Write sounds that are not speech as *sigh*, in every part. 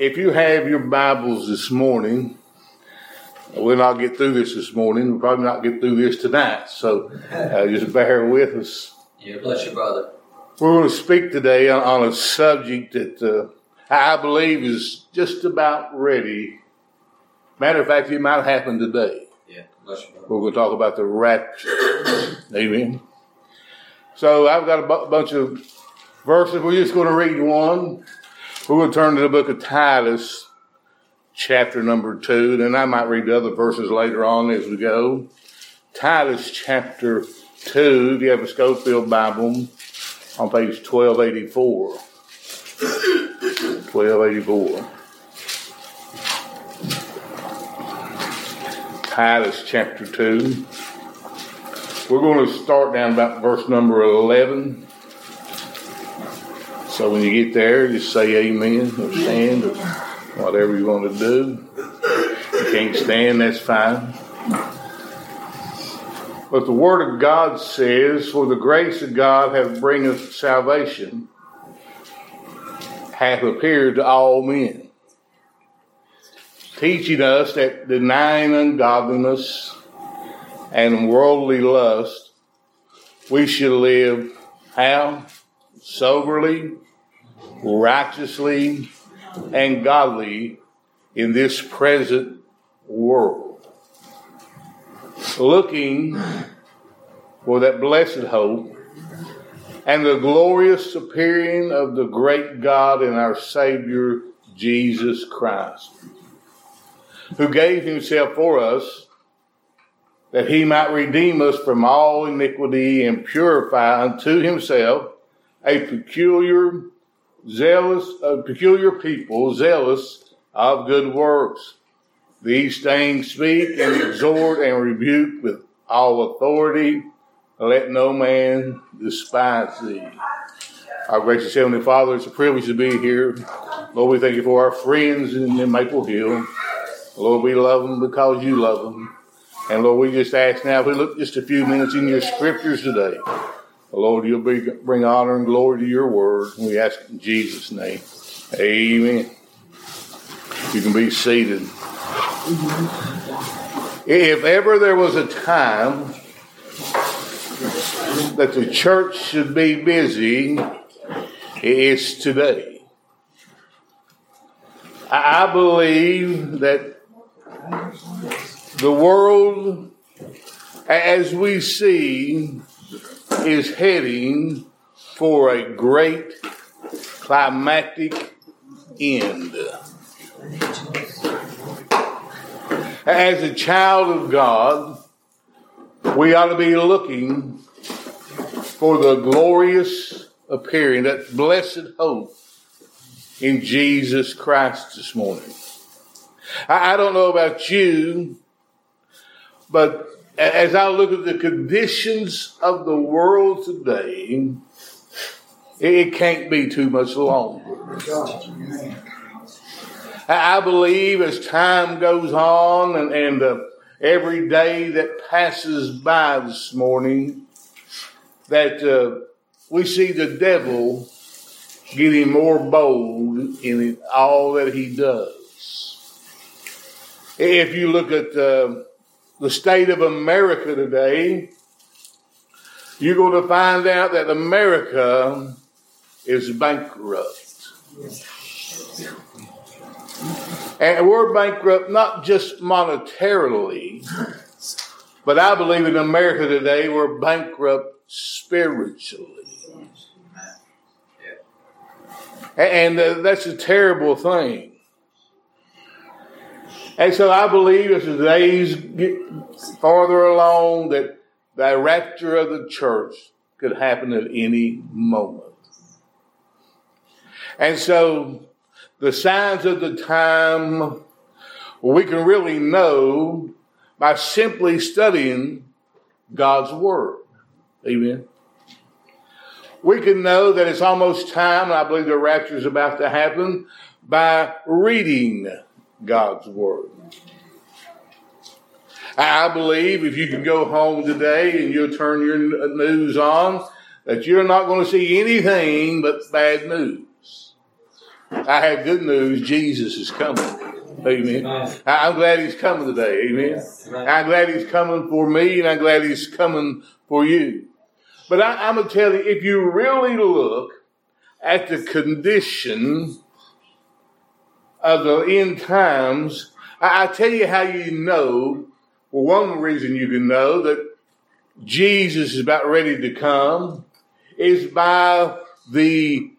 if you have your Bibles this morning, we'll not get through this this morning. We'll probably not get through this tonight. So uh, just bear with us. Yeah, bless you, brother. We're going to speak today on, on a subject that uh, I believe is just about ready. Matter of fact, it might happen today. Yeah, bless you, brother. We're going to talk about the rapture. Amen. So I've got a bu- bunch of verses. We're just going to read one. We're going to turn to the book of Titus, chapter number two. Then I might read the other verses later on as we go. Titus chapter two. If you have a Scofield Bible, on page twelve eighty four. Twelve eighty four. Titus chapter 2. We're going to start down about verse number 11. So when you get there, just say amen or stand or whatever you want to do. If you can't stand, that's fine. But the Word of God says, For the grace of God hath bringeth salvation, hath appeared to all men teaching us that denying ungodliness and worldly lust, we should live how? Soberly, righteously, and godly in this present world. Looking for that blessed hope and the glorious appearing of the great God and our Savior, Jesus Christ who gave himself for us that he might redeem us from all iniquity and purify unto himself a peculiar zealous a peculiar people zealous of good works. These things speak and exhort and rebuke with all authority. Let no man despise thee. Our gracious heavenly father it's a privilege to be here. Lord we thank you for our friends in, in maple hill. Lord, we love them because you love them. And Lord, we just ask now if we look just a few minutes in your scriptures today, Lord, you'll be, bring honor and glory to your word. We ask in Jesus' name. Amen. You can be seated. If ever there was a time that the church should be busy, it's today. I believe that the world, as we see, is heading for a great climactic end. As a child of God, we ought to be looking for the glorious appearing, that blessed hope in Jesus Christ this morning. I, I don't know about you, but as I look at the conditions of the world today, it can't be too much longer. I believe as time goes on and, and uh, every day that passes by this morning, that uh, we see the devil getting more bold in all that he does. If you look at uh, the state of America today, you're going to find out that America is bankrupt. And we're bankrupt not just monetarily, but I believe in America today we're bankrupt spiritually. And uh, that's a terrible thing. And so I believe as the days get farther along that the rapture of the church could happen at any moment. And so the signs of the time we can really know by simply studying God's Word. Amen. We can know that it's almost time, and I believe the rapture is about to happen, by reading God's Word. I believe if you can go home today and you'll turn your uh, news on, that you're not going to see anything but bad news. I have good news. Jesus is coming. Amen. I'm glad he's coming today. Amen. I'm glad he's coming for me and I'm glad he's coming for you. But I, I'm going to tell you, if you really look at the condition of the end times, I, I tell you how you know. Well, one reason you can know that Jesus is about ready to come is by the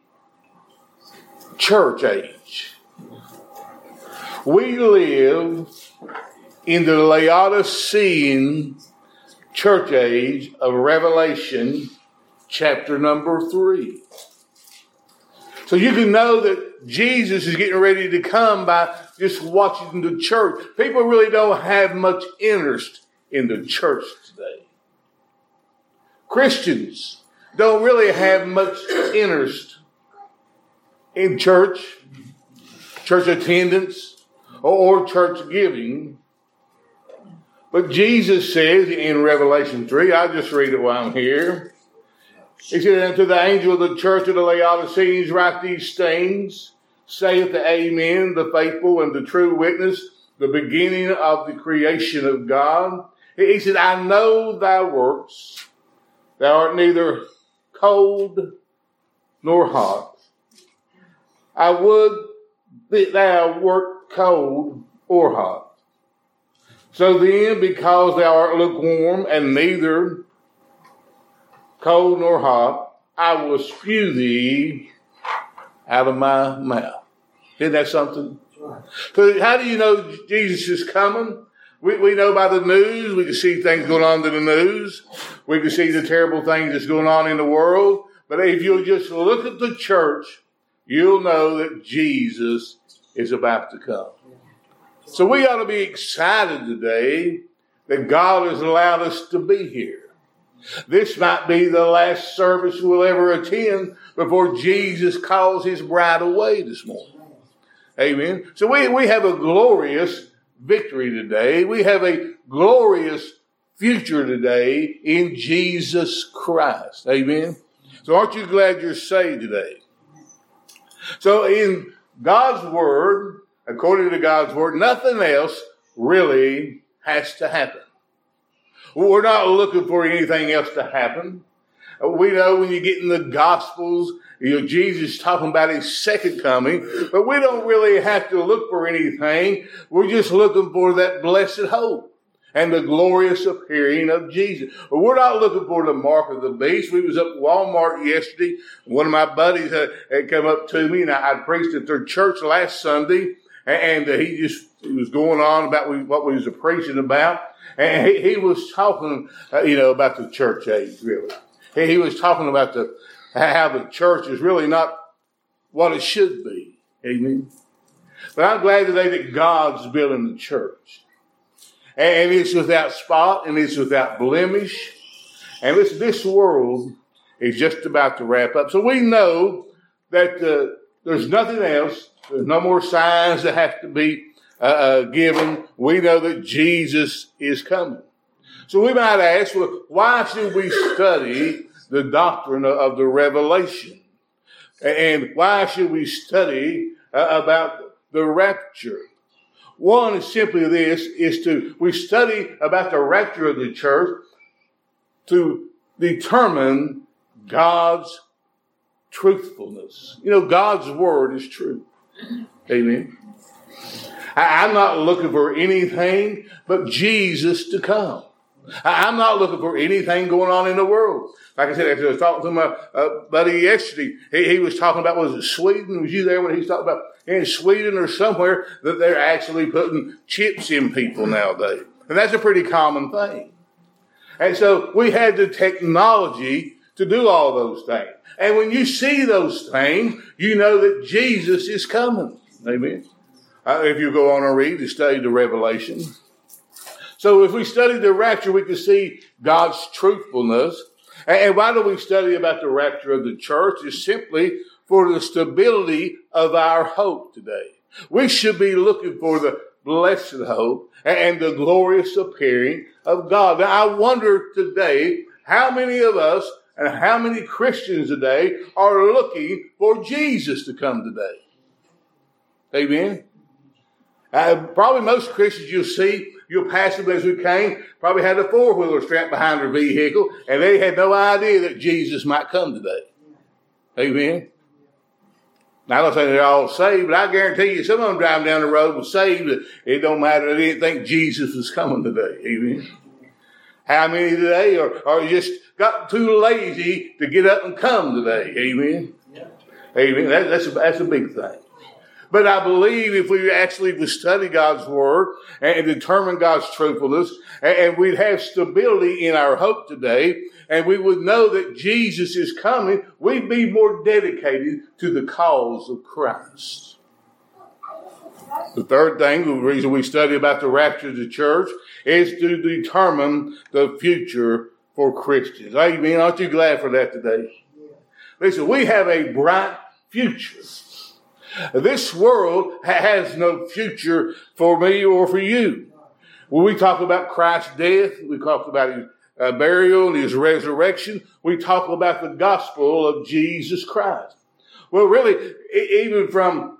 church age. We live in the Laodicean church age of Revelation chapter number three. So you can know that Jesus is getting ready to come by just watching the church. People really don't have much interest in the church today. Christians don't really have much interest in church, church attendance, or church giving. But Jesus says in Revelation 3, I'll just read it while I'm here. He said, Unto the angel of the church of the Laodiceans write these things, saith the Amen, the faithful and the true witness, the beginning of the creation of God. He said, I know thy works. Thou art neither cold nor hot. I would that thou wert cold or hot. So then, because thou art lukewarm and neither cold nor hot, I will spew thee out of my mouth. Isn't that something? So how do you know Jesus is coming? We, we know by the news. We can see things going on in the news. We can see the terrible things that's going on in the world. But if you'll just look at the church, you'll know that Jesus is about to come. So we ought to be excited today that God has allowed us to be here. This might be the last service we'll ever attend before Jesus calls his bride away this morning. Amen. So we, we have a glorious victory today. We have a glorious future today in Jesus Christ. Amen. So aren't you glad you're saved today? So in God's word, according to God's word, nothing else really has to happen. We're not looking for anything else to happen. We know when you get in the Gospels, you know, Jesus talking about his second coming, but we don't really have to look for anything. We're just looking for that blessed hope and the glorious appearing of Jesus. But we're not looking for the mark of the beast. We was up at Walmart yesterday. One of my buddies had, had come up to me and I, I preached at their church last Sunday and, uh, he just he was going on about what we was preaching about. And he, he was talking, uh, you know, about the church age, really. He, he was talking about the, how the church is really not what it should be. Amen. But I'm glad today that God's building the church. And it's without spot and it's without blemish. And listen, this world is just about to wrap up. So we know that uh, there's nothing else. There's no more signs that have to be uh, uh, given. We know that Jesus is coming. So we might ask, well, why should we study the doctrine of the revelation? And why should we study uh, about the rapture? One is simply this, is to, we study about the rapture of the church to determine God's truthfulness. You know, God's word is true. Amen. I, am not looking for anything but Jesus to come. I, am not looking for anything going on in the world. Like I said, I was talking to my uh, buddy yesterday. He, he, was talking about, was it Sweden? Was you there when he was talking about in Sweden or somewhere that they're actually putting chips in people nowadays? And that's a pretty common thing. And so we had the technology to do all those things. And when you see those things, you know that Jesus is coming. Amen. Uh, if you go on and read and study the Revelation. So if we study the rapture, we can see God's truthfulness. And why do we study about the rapture of the church? It's simply for the stability of our hope today. We should be looking for the blessed hope and the glorious appearing of God. Now I wonder today how many of us and how many Christians today are looking for Jesus to come today. Amen. Uh, probably most Christians you'll see, you'll pass them as we came, probably had a four wheeler strapped behind their vehicle, and they had no idea that Jesus might come today. Amen. Now, I don't say they're all saved, but I guarantee you some of them driving down the road was saved. It don't matter. They didn't think Jesus was coming today. Amen. How many today are, are just got too lazy to get up and come today? Amen. Amen. That, that's, a, that's a big thing. But I believe if we actually would study God's word and determine God's truthfulness, and we'd have stability in our hope today, and we would know that Jesus is coming, we'd be more dedicated to the cause of Christ. The third thing, the reason we study about the rapture of the church, is to determine the future for Christians. Amen. Aren't you glad for that today? Listen, we have a bright future. This world has no future for me or for you. When we talk about Christ's death, we talk about his uh, burial and his resurrection, we talk about the gospel of Jesus Christ. Well, really, even from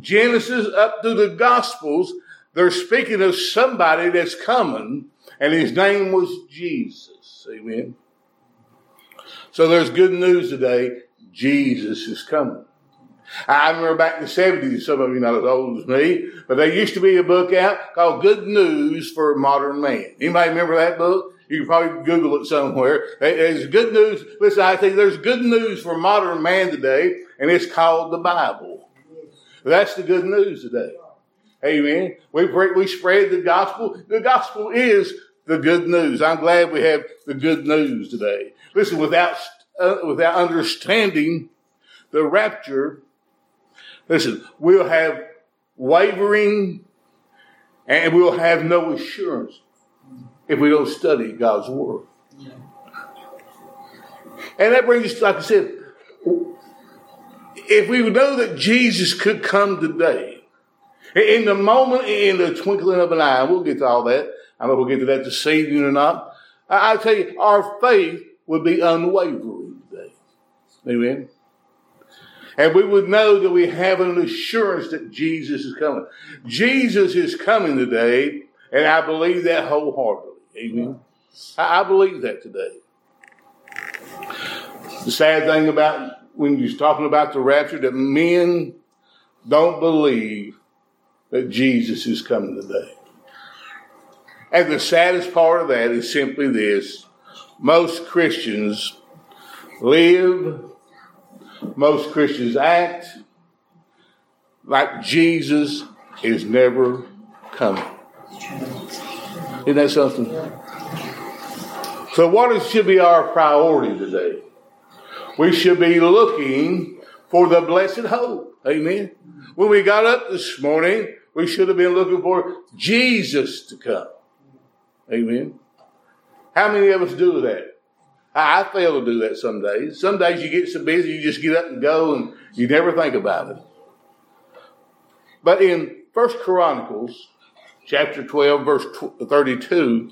Genesis up to the Gospels, they're speaking of somebody that's coming, and his name was Jesus. Amen. So there's good news today. Jesus is coming. I remember back in the 70s, some of you not as old as me, but there used to be a book out called Good News for Modern Man. Anybody remember that book? You can probably Google it somewhere. There's good news. Listen, I think there's good news for modern man today, and it's called the Bible. That's the good news today. Amen. We, we spread the gospel. The gospel is the good news. I'm glad we have the good news today. Listen, without, uh, without understanding the rapture, Listen, we'll have wavering and we'll have no assurance if we don't study God's Word. And that brings us, like I said, if we know that Jesus could come today, in the moment, in the twinkling of an eye, we'll get to all that. I don't know if we'll get to that this evening or not. I, I tell you, our faith would be unwavering today. Amen. And we would know that we have an assurance that Jesus is coming. Jesus is coming today, and I believe that wholeheartedly. Amen. I believe that today. The sad thing about when you're talking about the rapture, that men don't believe that Jesus is coming today. And the saddest part of that is simply this most Christians live most Christians act like Jesus is never coming. Isn't that something? So, what should be our priority today? We should be looking for the blessed hope. Amen. When we got up this morning, we should have been looking for Jesus to come. Amen. How many of us do that? I, fail to do that some days. Some days you get so busy, you just get up and go and you never think about it. But in First Chronicles, chapter 12, verse 32,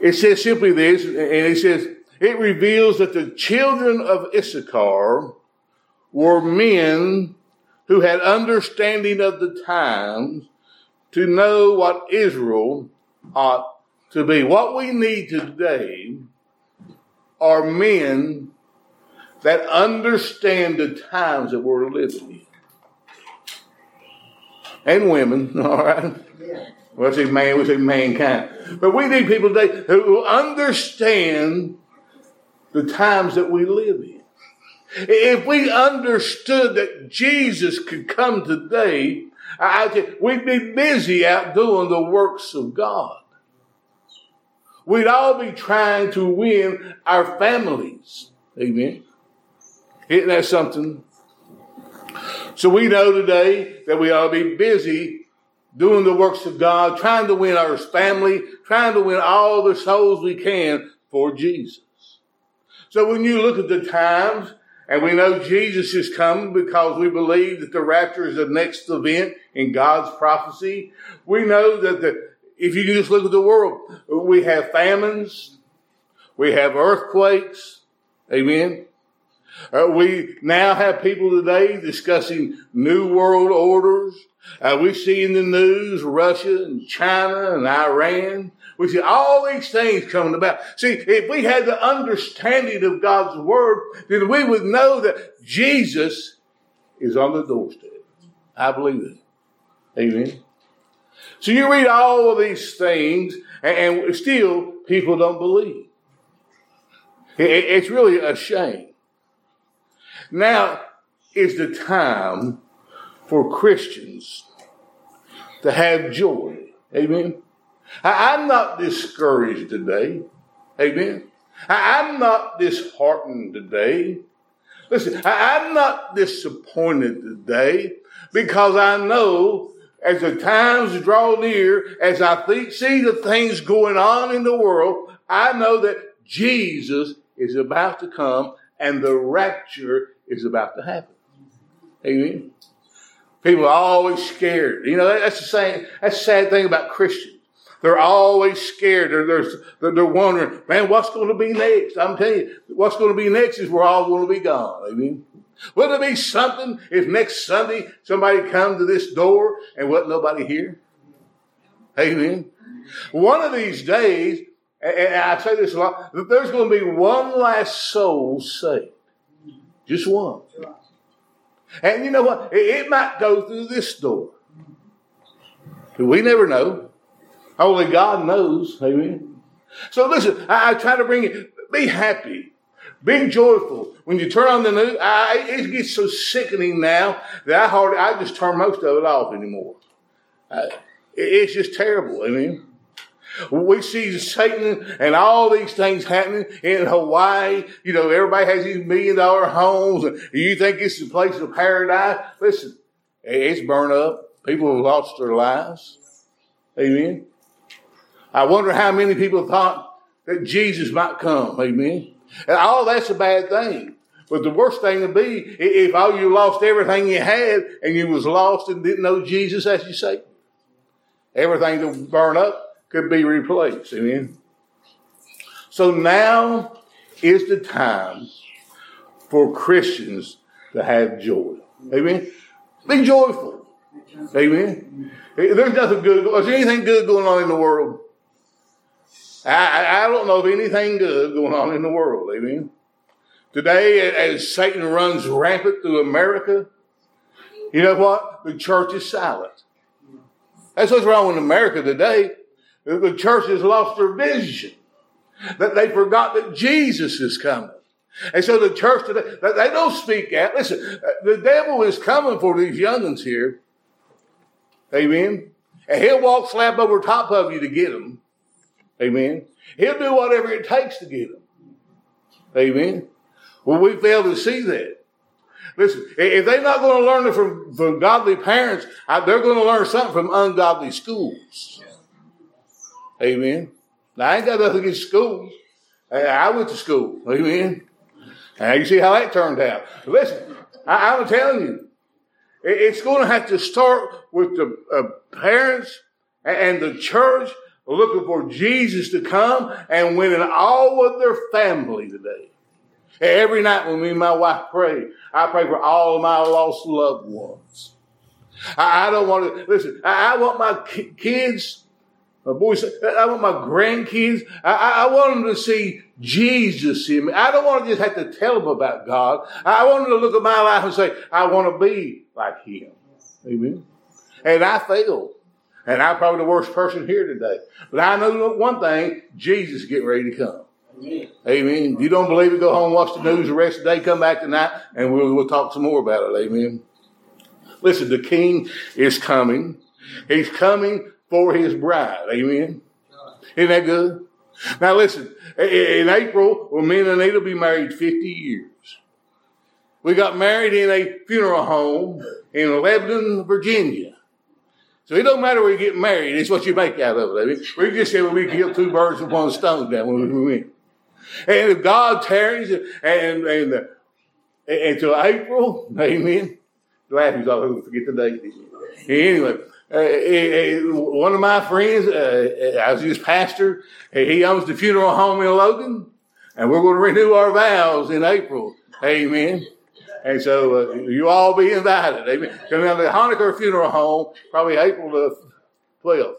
it says simply this, and it says, it reveals that the children of Issachar were men who had understanding of the times to know what Israel ought to be. What we need today are men that understand the times that we're living in. And women, *laughs* all right? Yeah. Well, I say man, we say mankind. But we need people today who understand the times that we live in. If we understood that Jesus could come today, I, we'd be busy out doing the works of God. We'd all be trying to win our families. Amen. Isn't that something? So we know today that we ought to be busy doing the works of God, trying to win our family, trying to win all the souls we can for Jesus. So when you look at the times, and we know Jesus is coming because we believe that the rapture is the next event in God's prophecy. We know that the if you just look at the world, we have famines, we have earthquakes, amen. Uh, we now have people today discussing new world orders. Uh, we see in the news Russia and China and Iran. We see all these things coming about. See, if we had the understanding of God's word, then we would know that Jesus is on the doorstep. I believe it. Amen. So you read all of these things, and, still people don't believe. It, it's really a shame. Now is the time for Christians to have joy. Amen. I, am not discouraged today. Amen. I, am not disheartened today. Listen, I'm not disappointed today because I know as the times draw near, as I see the things going on in the world, I know that Jesus is about to come and the rapture is about to happen. Amen. People are always scared. You know, that's the same, that's the sad thing about Christians. They're always scared. They're, they're, they're wondering, man, what's going to be next? I'm telling you, what's going to be next is we're all going to be gone. Amen. Would it be something if next Sunday somebody come to this door and wasn't nobody here? Amen. One of these days, and I say this a lot, that there's going to be one last soul saved. Just one. And you know what? It might go through this door. We never know. Only God knows. Amen. So listen, I, I try to bring it. Be happy. Be joyful. When you turn on the news, I, it gets so sickening now that I hardly, I just turn most of it off anymore. I, it's just terrible. I mean, we see Satan and all these things happening in Hawaii. You know, everybody has these million dollar homes and you think it's the place of paradise. Listen, it's burned up. People have lost their lives. Amen. I wonder how many people thought that Jesus might come. Amen. And all that's a bad thing. But the worst thing would be if all you lost everything you had and you was lost and didn't know Jesus as you say. Everything that burn up could be replaced. Amen. So now is the time for Christians to have joy. Amen. Be joyful. Amen. There's nothing good. Is there anything good going on in the world? I, I don't know of anything good going on in the world. Amen. Today, as Satan runs rampant through America, you know what? The church is silent. That's what's wrong with America today. The church has lost their vision. That they forgot that Jesus is coming. And so the church today, they don't speak out. Listen, uh, the devil is coming for these youngins here. Amen. And he'll walk slap over top of you to get them. Amen. He'll do whatever it takes to get them. Amen. Well, we fail to see that. Listen, if they're not going to learn it from, from godly parents, they're going to learn something from ungodly schools. Amen. Now, I ain't got nothing against schools. I went to school. Amen. And you see how that turned out. Listen, I, am telling you, it's going to have to start with the uh, parents and the church looking for Jesus to come and winning all of their family today. Every night when me and my wife pray, I pray for all of my lost loved ones. I, don't want to, listen, I, want my kids, my boys, I want my grandkids, I, I want them to see Jesus in me. I don't want to just have to tell them about God. I want them to look at my life and say, I want to be like Him. Amen. And I failed. And I'm probably the worst person here today. But I know one thing, Jesus is getting ready to come. Amen. Amen. If you don't believe it, go home, watch the news the rest of the day, come back tonight, and we'll, we'll talk some more about it. Amen. Listen, the king is coming. He's coming for his bride. Amen. Isn't that good? Now listen, in April, well, me and Anita will be married 50 years. We got married in a funeral home in Lebanon, Virginia. So it don't matter where you get married, it's what you make out of it. We just said well, we kill two birds with one stone down when we went. And if God tarries and, and, until April, amen. He's all over, forget the date. Anyway, uh, one of my friends, uh, I was his pastor, he owns the funeral home in Logan, and we're going to renew our vows in April. Amen. And so uh, you all be invited. Amen. Come down to the Hanukkah funeral home, probably April the 12th. All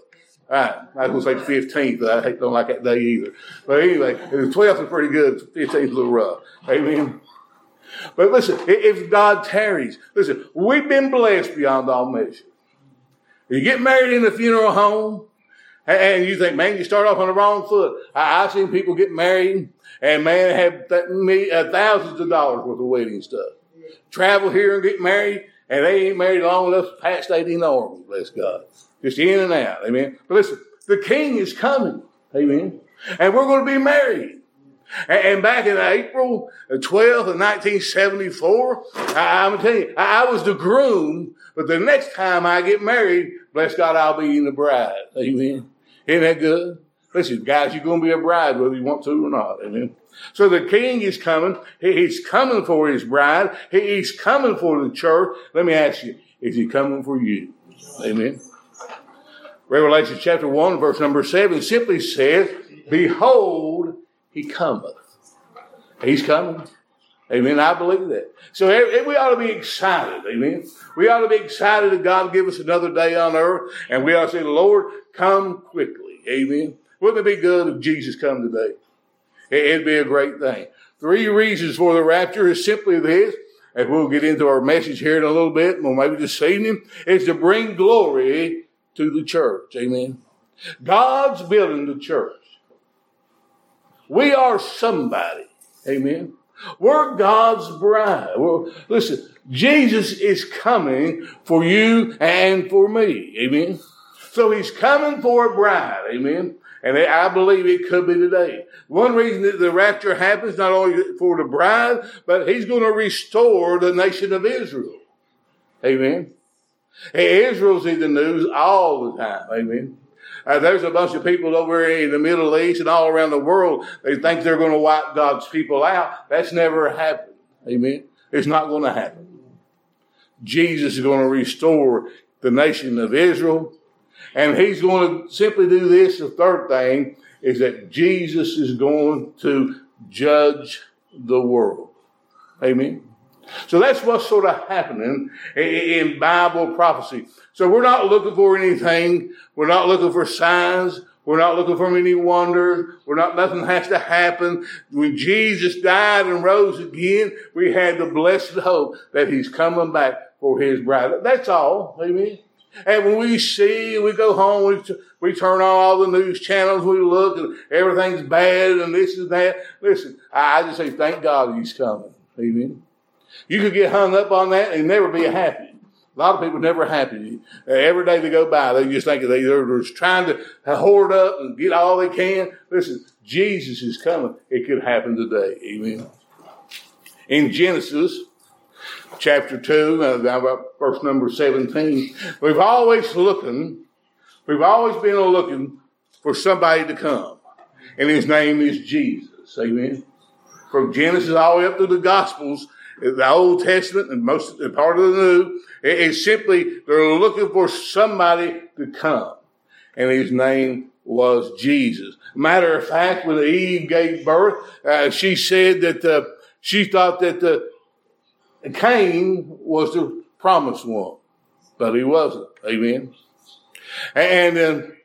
right. I was going to say 15th, but I don't like that day either. But anyway, the 12th is pretty good. 15th is a little rough. Amen. But listen, if God tarries, listen, we've been blessed beyond all measure. You get married in a funeral home, and you think, man, you start off on the wrong foot. I, have seen people get married, and man, have th- me, uh, thousands of dollars worth of wedding stuff. Travel here and get married, and they ain't married long enough to pass state enormous, bless God. Just in and out, amen. But listen, the king is coming, amen. And we're going to be married. And back in April uh, 12th of 1974, I, am telling you, I was the groom, but the next time I get married, bless God, I'll be the bride. Amen. Isn't that good? Listen, guys, you're going to be a bride whether you want to or not. Amen. So the king is coming. He's coming for his bride. He's coming for the church. Let me ask you, is he coming for you? Amen. Revelation chapter 1, verse number 7 simply says, Behold, he cometh. He's coming. Amen. I believe that. So eh, eh, we ought to be excited. Amen. We ought to be excited that God give us another day on earth, and we ought to say, Lord, come quickly. Amen. Wouldn't it be good if Jesus come today? It'd be a great thing. Three reasons for the rapture is simply this, and we'll get into our message here in a little bit, or maybe this evening, is to bring glory to the church. Amen. God's building the church. We are somebody. Amen. We're God's bride. Well, listen, Jesus is coming for you and for me. Amen. So he's coming for a bride. Amen. And I believe it could be today. One reason that the rapture happens, not only for the bride, but he's going to restore the nation of Israel. Amen. Israel's in the news all the time. Amen. Uh, there's a bunch of people over in the Middle East and all around the world. They think they're going to wipe God's people out. That's never happened. Amen. It's not going to happen. Jesus is going to restore the nation of Israel. And he's going to simply do this. The third thing is that Jesus is going to judge the world. Amen. So that's what's sort of happening in Bible prophecy. So we're not looking for anything. We're not looking for signs. We're not looking for any wonders. We're not, nothing has to happen. When Jesus died and rose again, we had the blessed hope that he's coming back for his bride. That's all. Amen. And when we see, we go home, we, we turn on all the news channels, we look and everything's bad and this and that. Listen, I, just say, thank God he's coming. Amen. You could get hung up on that and never be happy. A lot of people never happy. Every day they go by, they just think they, they're just trying to hoard up and get all they can. Listen, Jesus is coming. It could happen today. Amen. In Genesis chapter 2, uh, verse number 17, we've always looking, we've always been looking for somebody to come. And his name is Jesus. Amen. From Genesis all the way up to the Gospels, the Old Testament and most part of the New. It's simply they're looking for somebody to come, and his name was Jesus. Matter of fact, when Eve gave birth, uh, she said that uh, she thought that the Cain was the promised one, but he wasn't. Amen. And then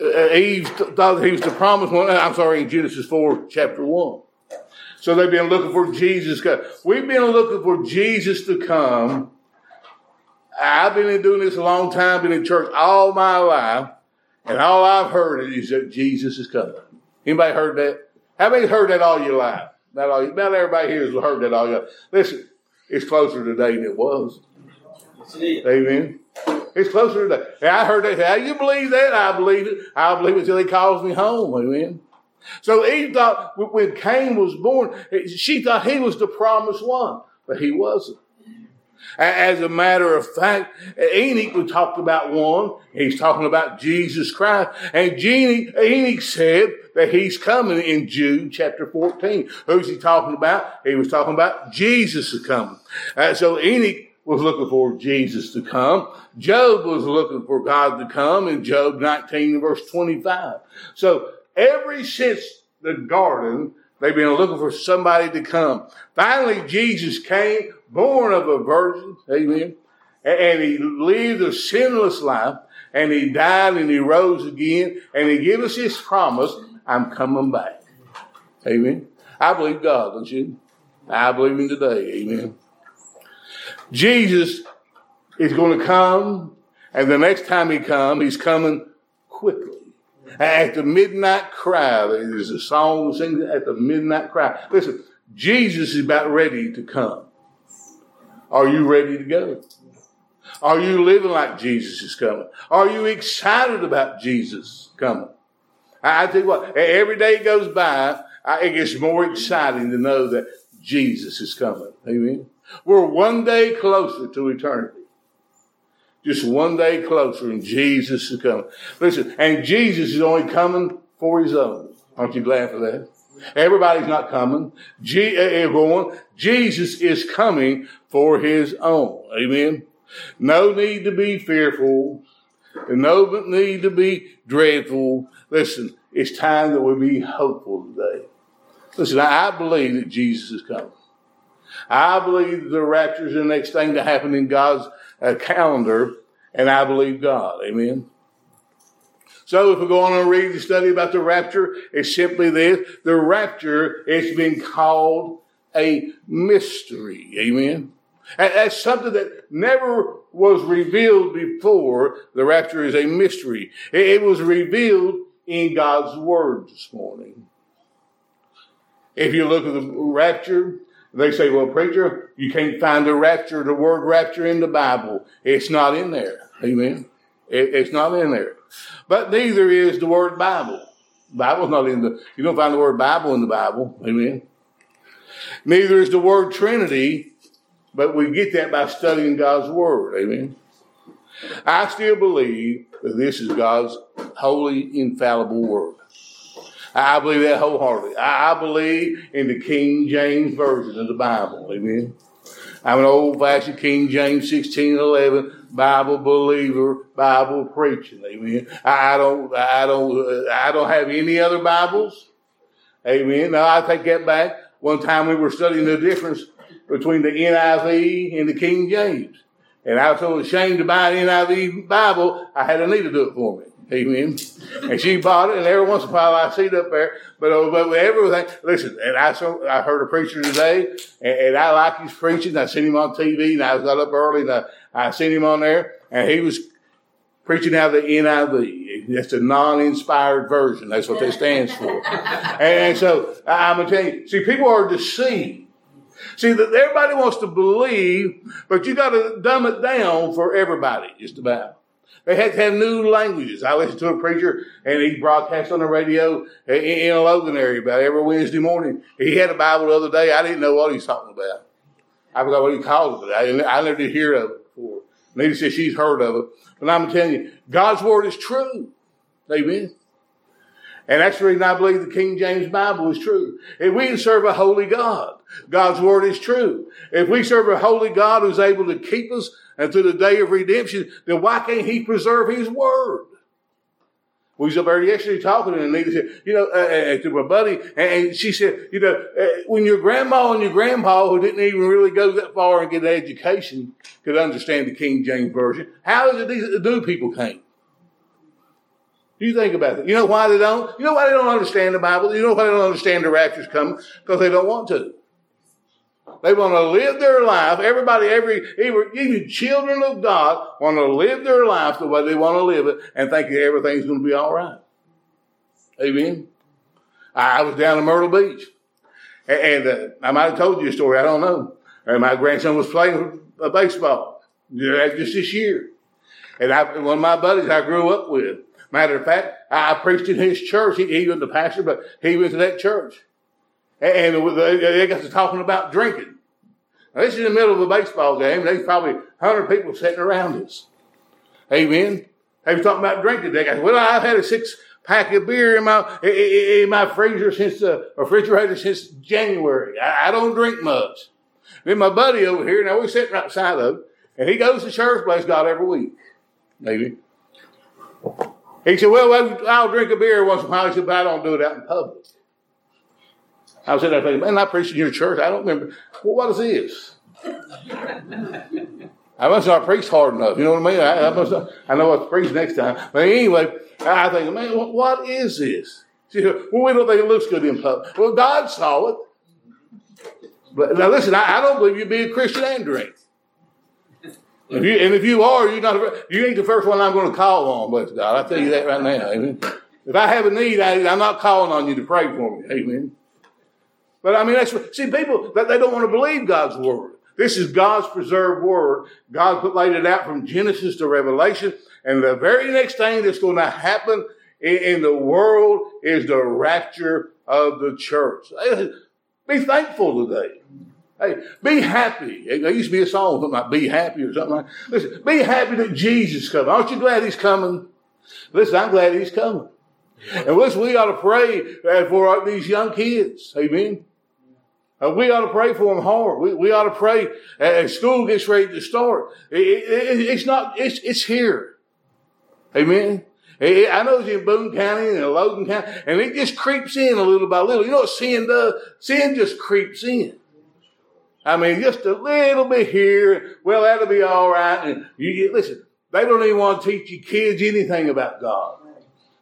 uh, Eve thought he was the promised one. I'm sorry, Genesis 4, chapter 1. So they've been looking for Jesus. We've been looking for Jesus to come. I've been doing this a long time, been in church all my life, and all I've heard is that Jesus is coming. Anybody heard that? How many heard that all your life? Not all. Not everybody here has heard that all life. Listen, it's closer today than it was. Amen. It's closer today. I heard that. How you believe that? I believe it. I believe it until He calls me home. Amen. So Eve thought when Cain was born, she thought he was the promised one, but he wasn't. As a matter of fact, Enoch, we talked about one, he's talking about Jesus Christ, and Enoch said that he's coming in Jude chapter 14. Who's he talking about? He was talking about Jesus is coming. Uh, so Enoch was looking for Jesus to come. Job was looking for God to come in Job 19 verse 25. So Ever since the garden, They've been looking for somebody to come. Finally, Jesus came, born of a virgin. Amen. And he lived a sinless life and he died and he rose again and he gave us his promise, I'm coming back. Amen. I believe God, don't you? I believe him today. Amen. Jesus is going to come and the next time he comes, he's coming quickly. At the midnight cry, there's a song sings at the midnight cry. Listen, Jesus is about ready to come. Are you ready to go? Are you living like Jesus is coming? Are you excited about Jesus coming? I, tell you what, every day goes by, it gets more exciting to know that Jesus is coming. Amen. We're one day closer to eternity. Just one day closer, and Jesus is coming. Listen, and Jesus is only coming for his own. Aren't you glad for that? Everybody's not coming. Everyone, eh, eh, Jesus is coming for his own. Amen. No need to be fearful. No need to be dreadful. Listen, it's time that we be hopeful today. Listen, I believe that Jesus is coming. I believe the rapture is the next thing to happen in God's uh, calendar, and I believe God. Amen. So if we go on and read the study about the rapture, it's simply this. The rapture has been called a mystery. Amen. That's something that never was revealed before. The rapture is a mystery. It was revealed in God's Word this morning. If you look at the rapture, they say, well, preacher, you can't find the rapture, the word rapture in the Bible. It's not in there. Amen. it's not in there. But neither is the word Bible. Bible's not in the, you don't find the word Bible in the Bible. Amen. Neither is the word Trinity but we get that by studying God's Word. Amen. I still believe that this is God's holy, infallible Word. I believe that wholeheartedly. I believe in the King James Version of the Bible. Amen. I'm an old fashioned King James 1611 Bible believer, Bible preaching. Amen. I don't, I don't, I don't have any other Bibles. Amen. Now I take that back. One time we were studying the difference between the NIV and the King James. And I was so ashamed to buy an NIV Bible, I had a Anita do it for me. Amen. And she bought it, and every once in a while I see it up there. But, uh, but everything, listen, and I saw, I heard a preacher today, and, and I like his preaching. I seen him on TV, and I got up early, and I, I seen him on there, and he was preaching out of the NIV. That's the non-inspired version. That's what that stands for. *laughs* and so I'm going to tell you, see, people are deceived See, that everybody wants to believe, but you got to dumb it down for everybody, just about. They had to have new languages. I listened to a preacher and he broadcast on the radio in a Logan area about every Wednesday morning. He had a Bible the other day. I didn't know what he was talking about. I forgot what he called it. I, I never did hear of it before. Lady says she's heard of it. But I'm telling you, God's word is true. Amen. And that's the reason I believe the King James Bible is true. If we serve a holy God, God's word is true. If we serve a holy God who's able to keep us until the day of redemption, then why can't he preserve his word? We was up there yesterday talking, and Anita said, you know, uh, uh, to my buddy, and she said, you know, uh, when your grandma and your grandpa, who didn't even really go that far and get an education, could understand the King James Version, how is it these new people can't? You think about it. You know why they don't? You know why they don't understand the Bible? You know why they don't understand the rapture's coming? Because they don't want to. They want to live their life. Everybody, every, even even children of God want to live their life the way they want to live it and think everything's going to be all right. Amen. I was down in Myrtle Beach and uh, I might have told you a story. I don't know. And my grandson was playing baseball just this year. And I, one of my buddies I grew up with, Matter of fact, I preached in his church. He, he was the pastor, but he was in that church. And they got to talking about drinking. Now, this is in the middle of a baseball game. There's probably 100 people sitting around us. Amen. They was talking about drinking. They got, well, I've had a six pack of beer in my, in my freezer since the refrigerator since January. I, I don't drink much. Then my buddy over here, now we're sitting outside of him, and he goes to church, bless God, every week. Maybe. He said, well, I'll drink a beer once in a while. He said, but I don't do it out in public. I was sitting there thinking, man, I preached in your church. I don't remember. Well, what is this? I must not preach hard enough. You know what I mean? I, I must not, I know what to preach next time. But anyway, I think, man, what is this? well, we don't think it looks good in public. Well, God saw it. But now listen, I, I don't believe you be a Christian and drink. If you, and if you are, you're not. You ain't the first one I'm going to call on. Bless God, I tell you that right now. Amen. If I have a need, I, am not calling on you to pray for me. Amen. But I mean, that's see, people that they don't want to believe God's word. This is God's preserved word. God put, laid it out from Genesis to Revelation. And the very next thing that's going to happen in, in the world is the rapture of the church. Be thankful today. Hey, be happy. There used to be a song something like "Be Happy" or something like. That. Listen, be happy that Jesus is coming. Aren't you glad He's coming? Listen, I'm glad He's coming. And listen, we ought to pray for these young kids. Amen. We ought to pray for them hard. We, we ought to pray as school gets ready to start. It, it, it's not, it's, it's here. Amen. I know it's in Boone County and Logan County, and it just creeps in a little by little. You know what sin does? Sin just creeps in. I mean, just a little bit here. Well, that'll be all right. And you listen. They don't even want to teach you kids anything about God.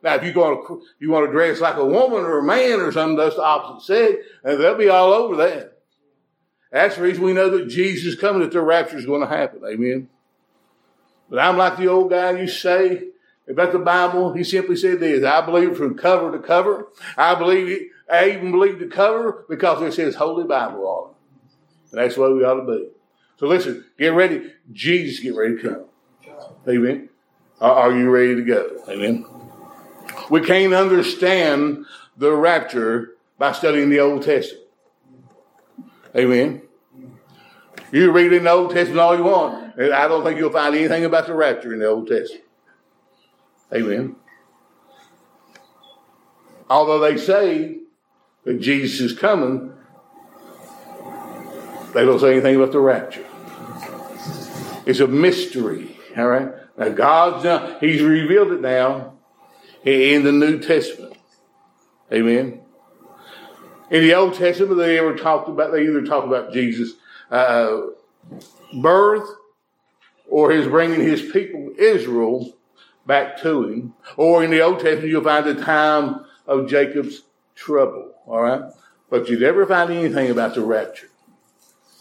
Now, if you want to, you want to dress like a woman or a man or something, that's the opposite sex, and they'll be all over that. That's the reason we know that Jesus is coming, that the rapture is going to happen. Amen. But I'm like the old guy you say about the Bible. He simply said this: I believe from cover to cover. I believe, it. I even believe the cover because it says Holy Bible on it. And that's way we ought to be. So listen, get ready. Jesus, get ready to come. Amen. Are you ready to go? Amen. We can't understand the rapture by studying the Old Testament. Amen. You read in the Old Testament all you want. And I don't think you'll find anything about the rapture in the Old Testament. Amen. Although they say that Jesus is coming, they don't say anything about the rapture. It's a mystery. All right. Now God's done, He's revealed it now in the New Testament. Amen. In the Old Testament, they ever talked about, they either talk about Jesus' uh, birth or his bringing his people, Israel, back to him. Or in the Old Testament, you'll find the time of Jacob's trouble. All right? But you never find anything about the rapture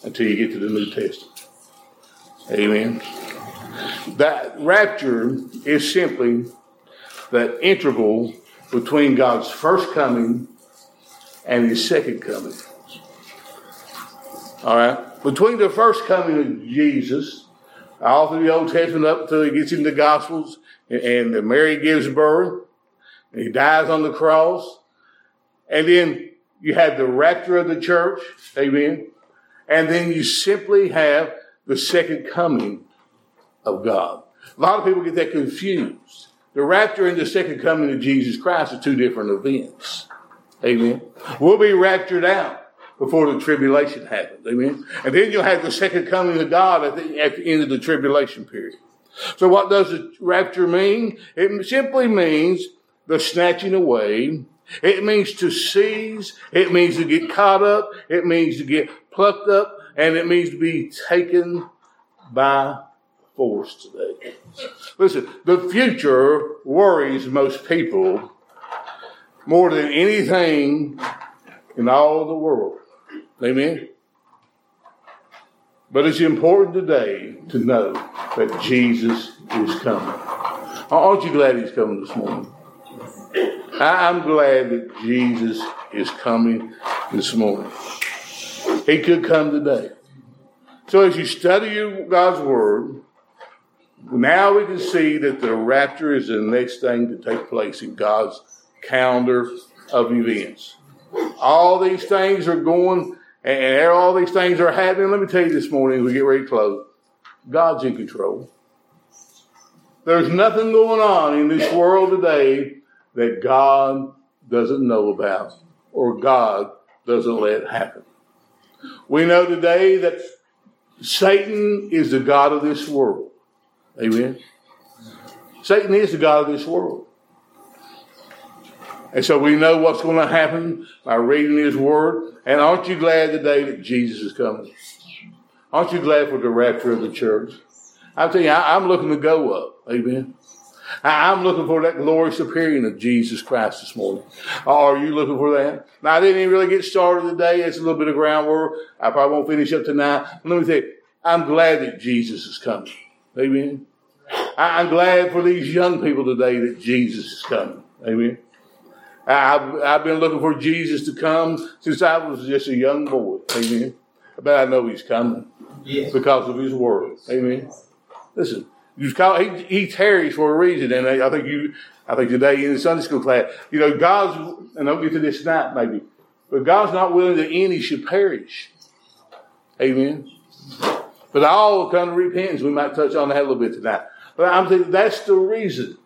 until you get to the New Testament. Amen. That rapture is simply that interval between God's first coming and his second coming. All right? Between the first coming of Jesus, all through the Old Testament up until he gets into the Gospels, and Mary gives birth, and he dies on the cross, and then you have the rapture of the church, amen, and then you simply have the second coming of God. A lot of people get that confused. The rapture and the second coming of Jesus Christ are two different events. Amen. We'll be raptured out before the tribulation happens. Amen. And then you'll have the second coming of God at the, at the end of the tribulation period. So what does the rapture mean? It simply means the snatching away. It means to seize. It means to get caught up. It means to get plucked up. And it means to be taken by force today. Listen, the future worries most people more than anything in all the world. Amen? But it's important today to know that Jesus is coming. Aren't you glad he's coming this morning? I'm glad that Jesus is coming this morning. He could come today. So as you study God's Word, now we can see that the rapture is the next thing to take place in God's calendar of events. All these things are going, and all these things are happening. Let me tell you this morning as we get ready to close God's in control. There's nothing going on in this world today that God doesn't know about or God doesn't let happen. We know today that Satan is the God of this world. Amen. Satan is the God of this world. And so we know what's going to happen by reading His Word. And aren't you glad today that Jesus is coming? Aren't you glad for the rapture of the church? I tell you, I, am looking to go up. Amen. I, am looking for that glorious appearing of Jesus Christ this morning. Are you looking for that? Now, I didn't even really get started today. It's a little bit of groundwork. I probably won't finish up tonight. Let me tell you, I'm glad that Jesus is coming. Amen. I'm glad for these young people today that Jesus is coming. Amen. I've, I've been looking for Jesus to come since I was just a young boy. Amen. But I know he's coming yes. because of his word. Amen. Listen, he, he tarries for a reason, and I think you, I think today in the Sunday school class, you know, God's, and I'll get to this tonight maybe, but God's not willing that any should perish. Amen. But all come to repentance. We might touch on that a little bit tonight. But I'm thinking that's the reason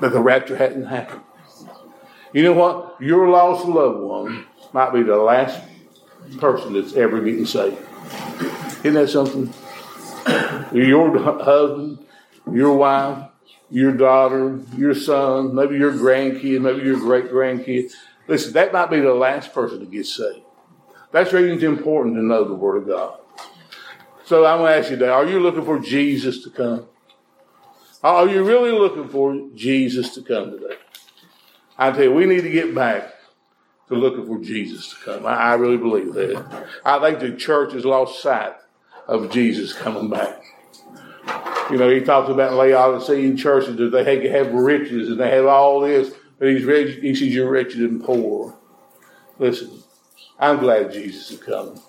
that the rapture hadn't happened. You know what? Your lost loved one might be the last person that's ever getting saved. Isn't that something? Your husband, your wife, your daughter, your son, maybe your grandkid, maybe your great grandkid. Listen, that might be the last person to get saved. That's reason it's important to know the Word of God. So I'm going to ask you today, are you looking for Jesus to come? Are you really looking for Jesus to come today? I tell you, we need to get back to looking for Jesus to come. I, I really believe that. I think the church has lost sight of Jesus coming back. You know, he talks about Laodicean churches that they have riches and they have all this, but he's rich, he says you're wretched and poor. Listen, I'm glad Jesus is coming.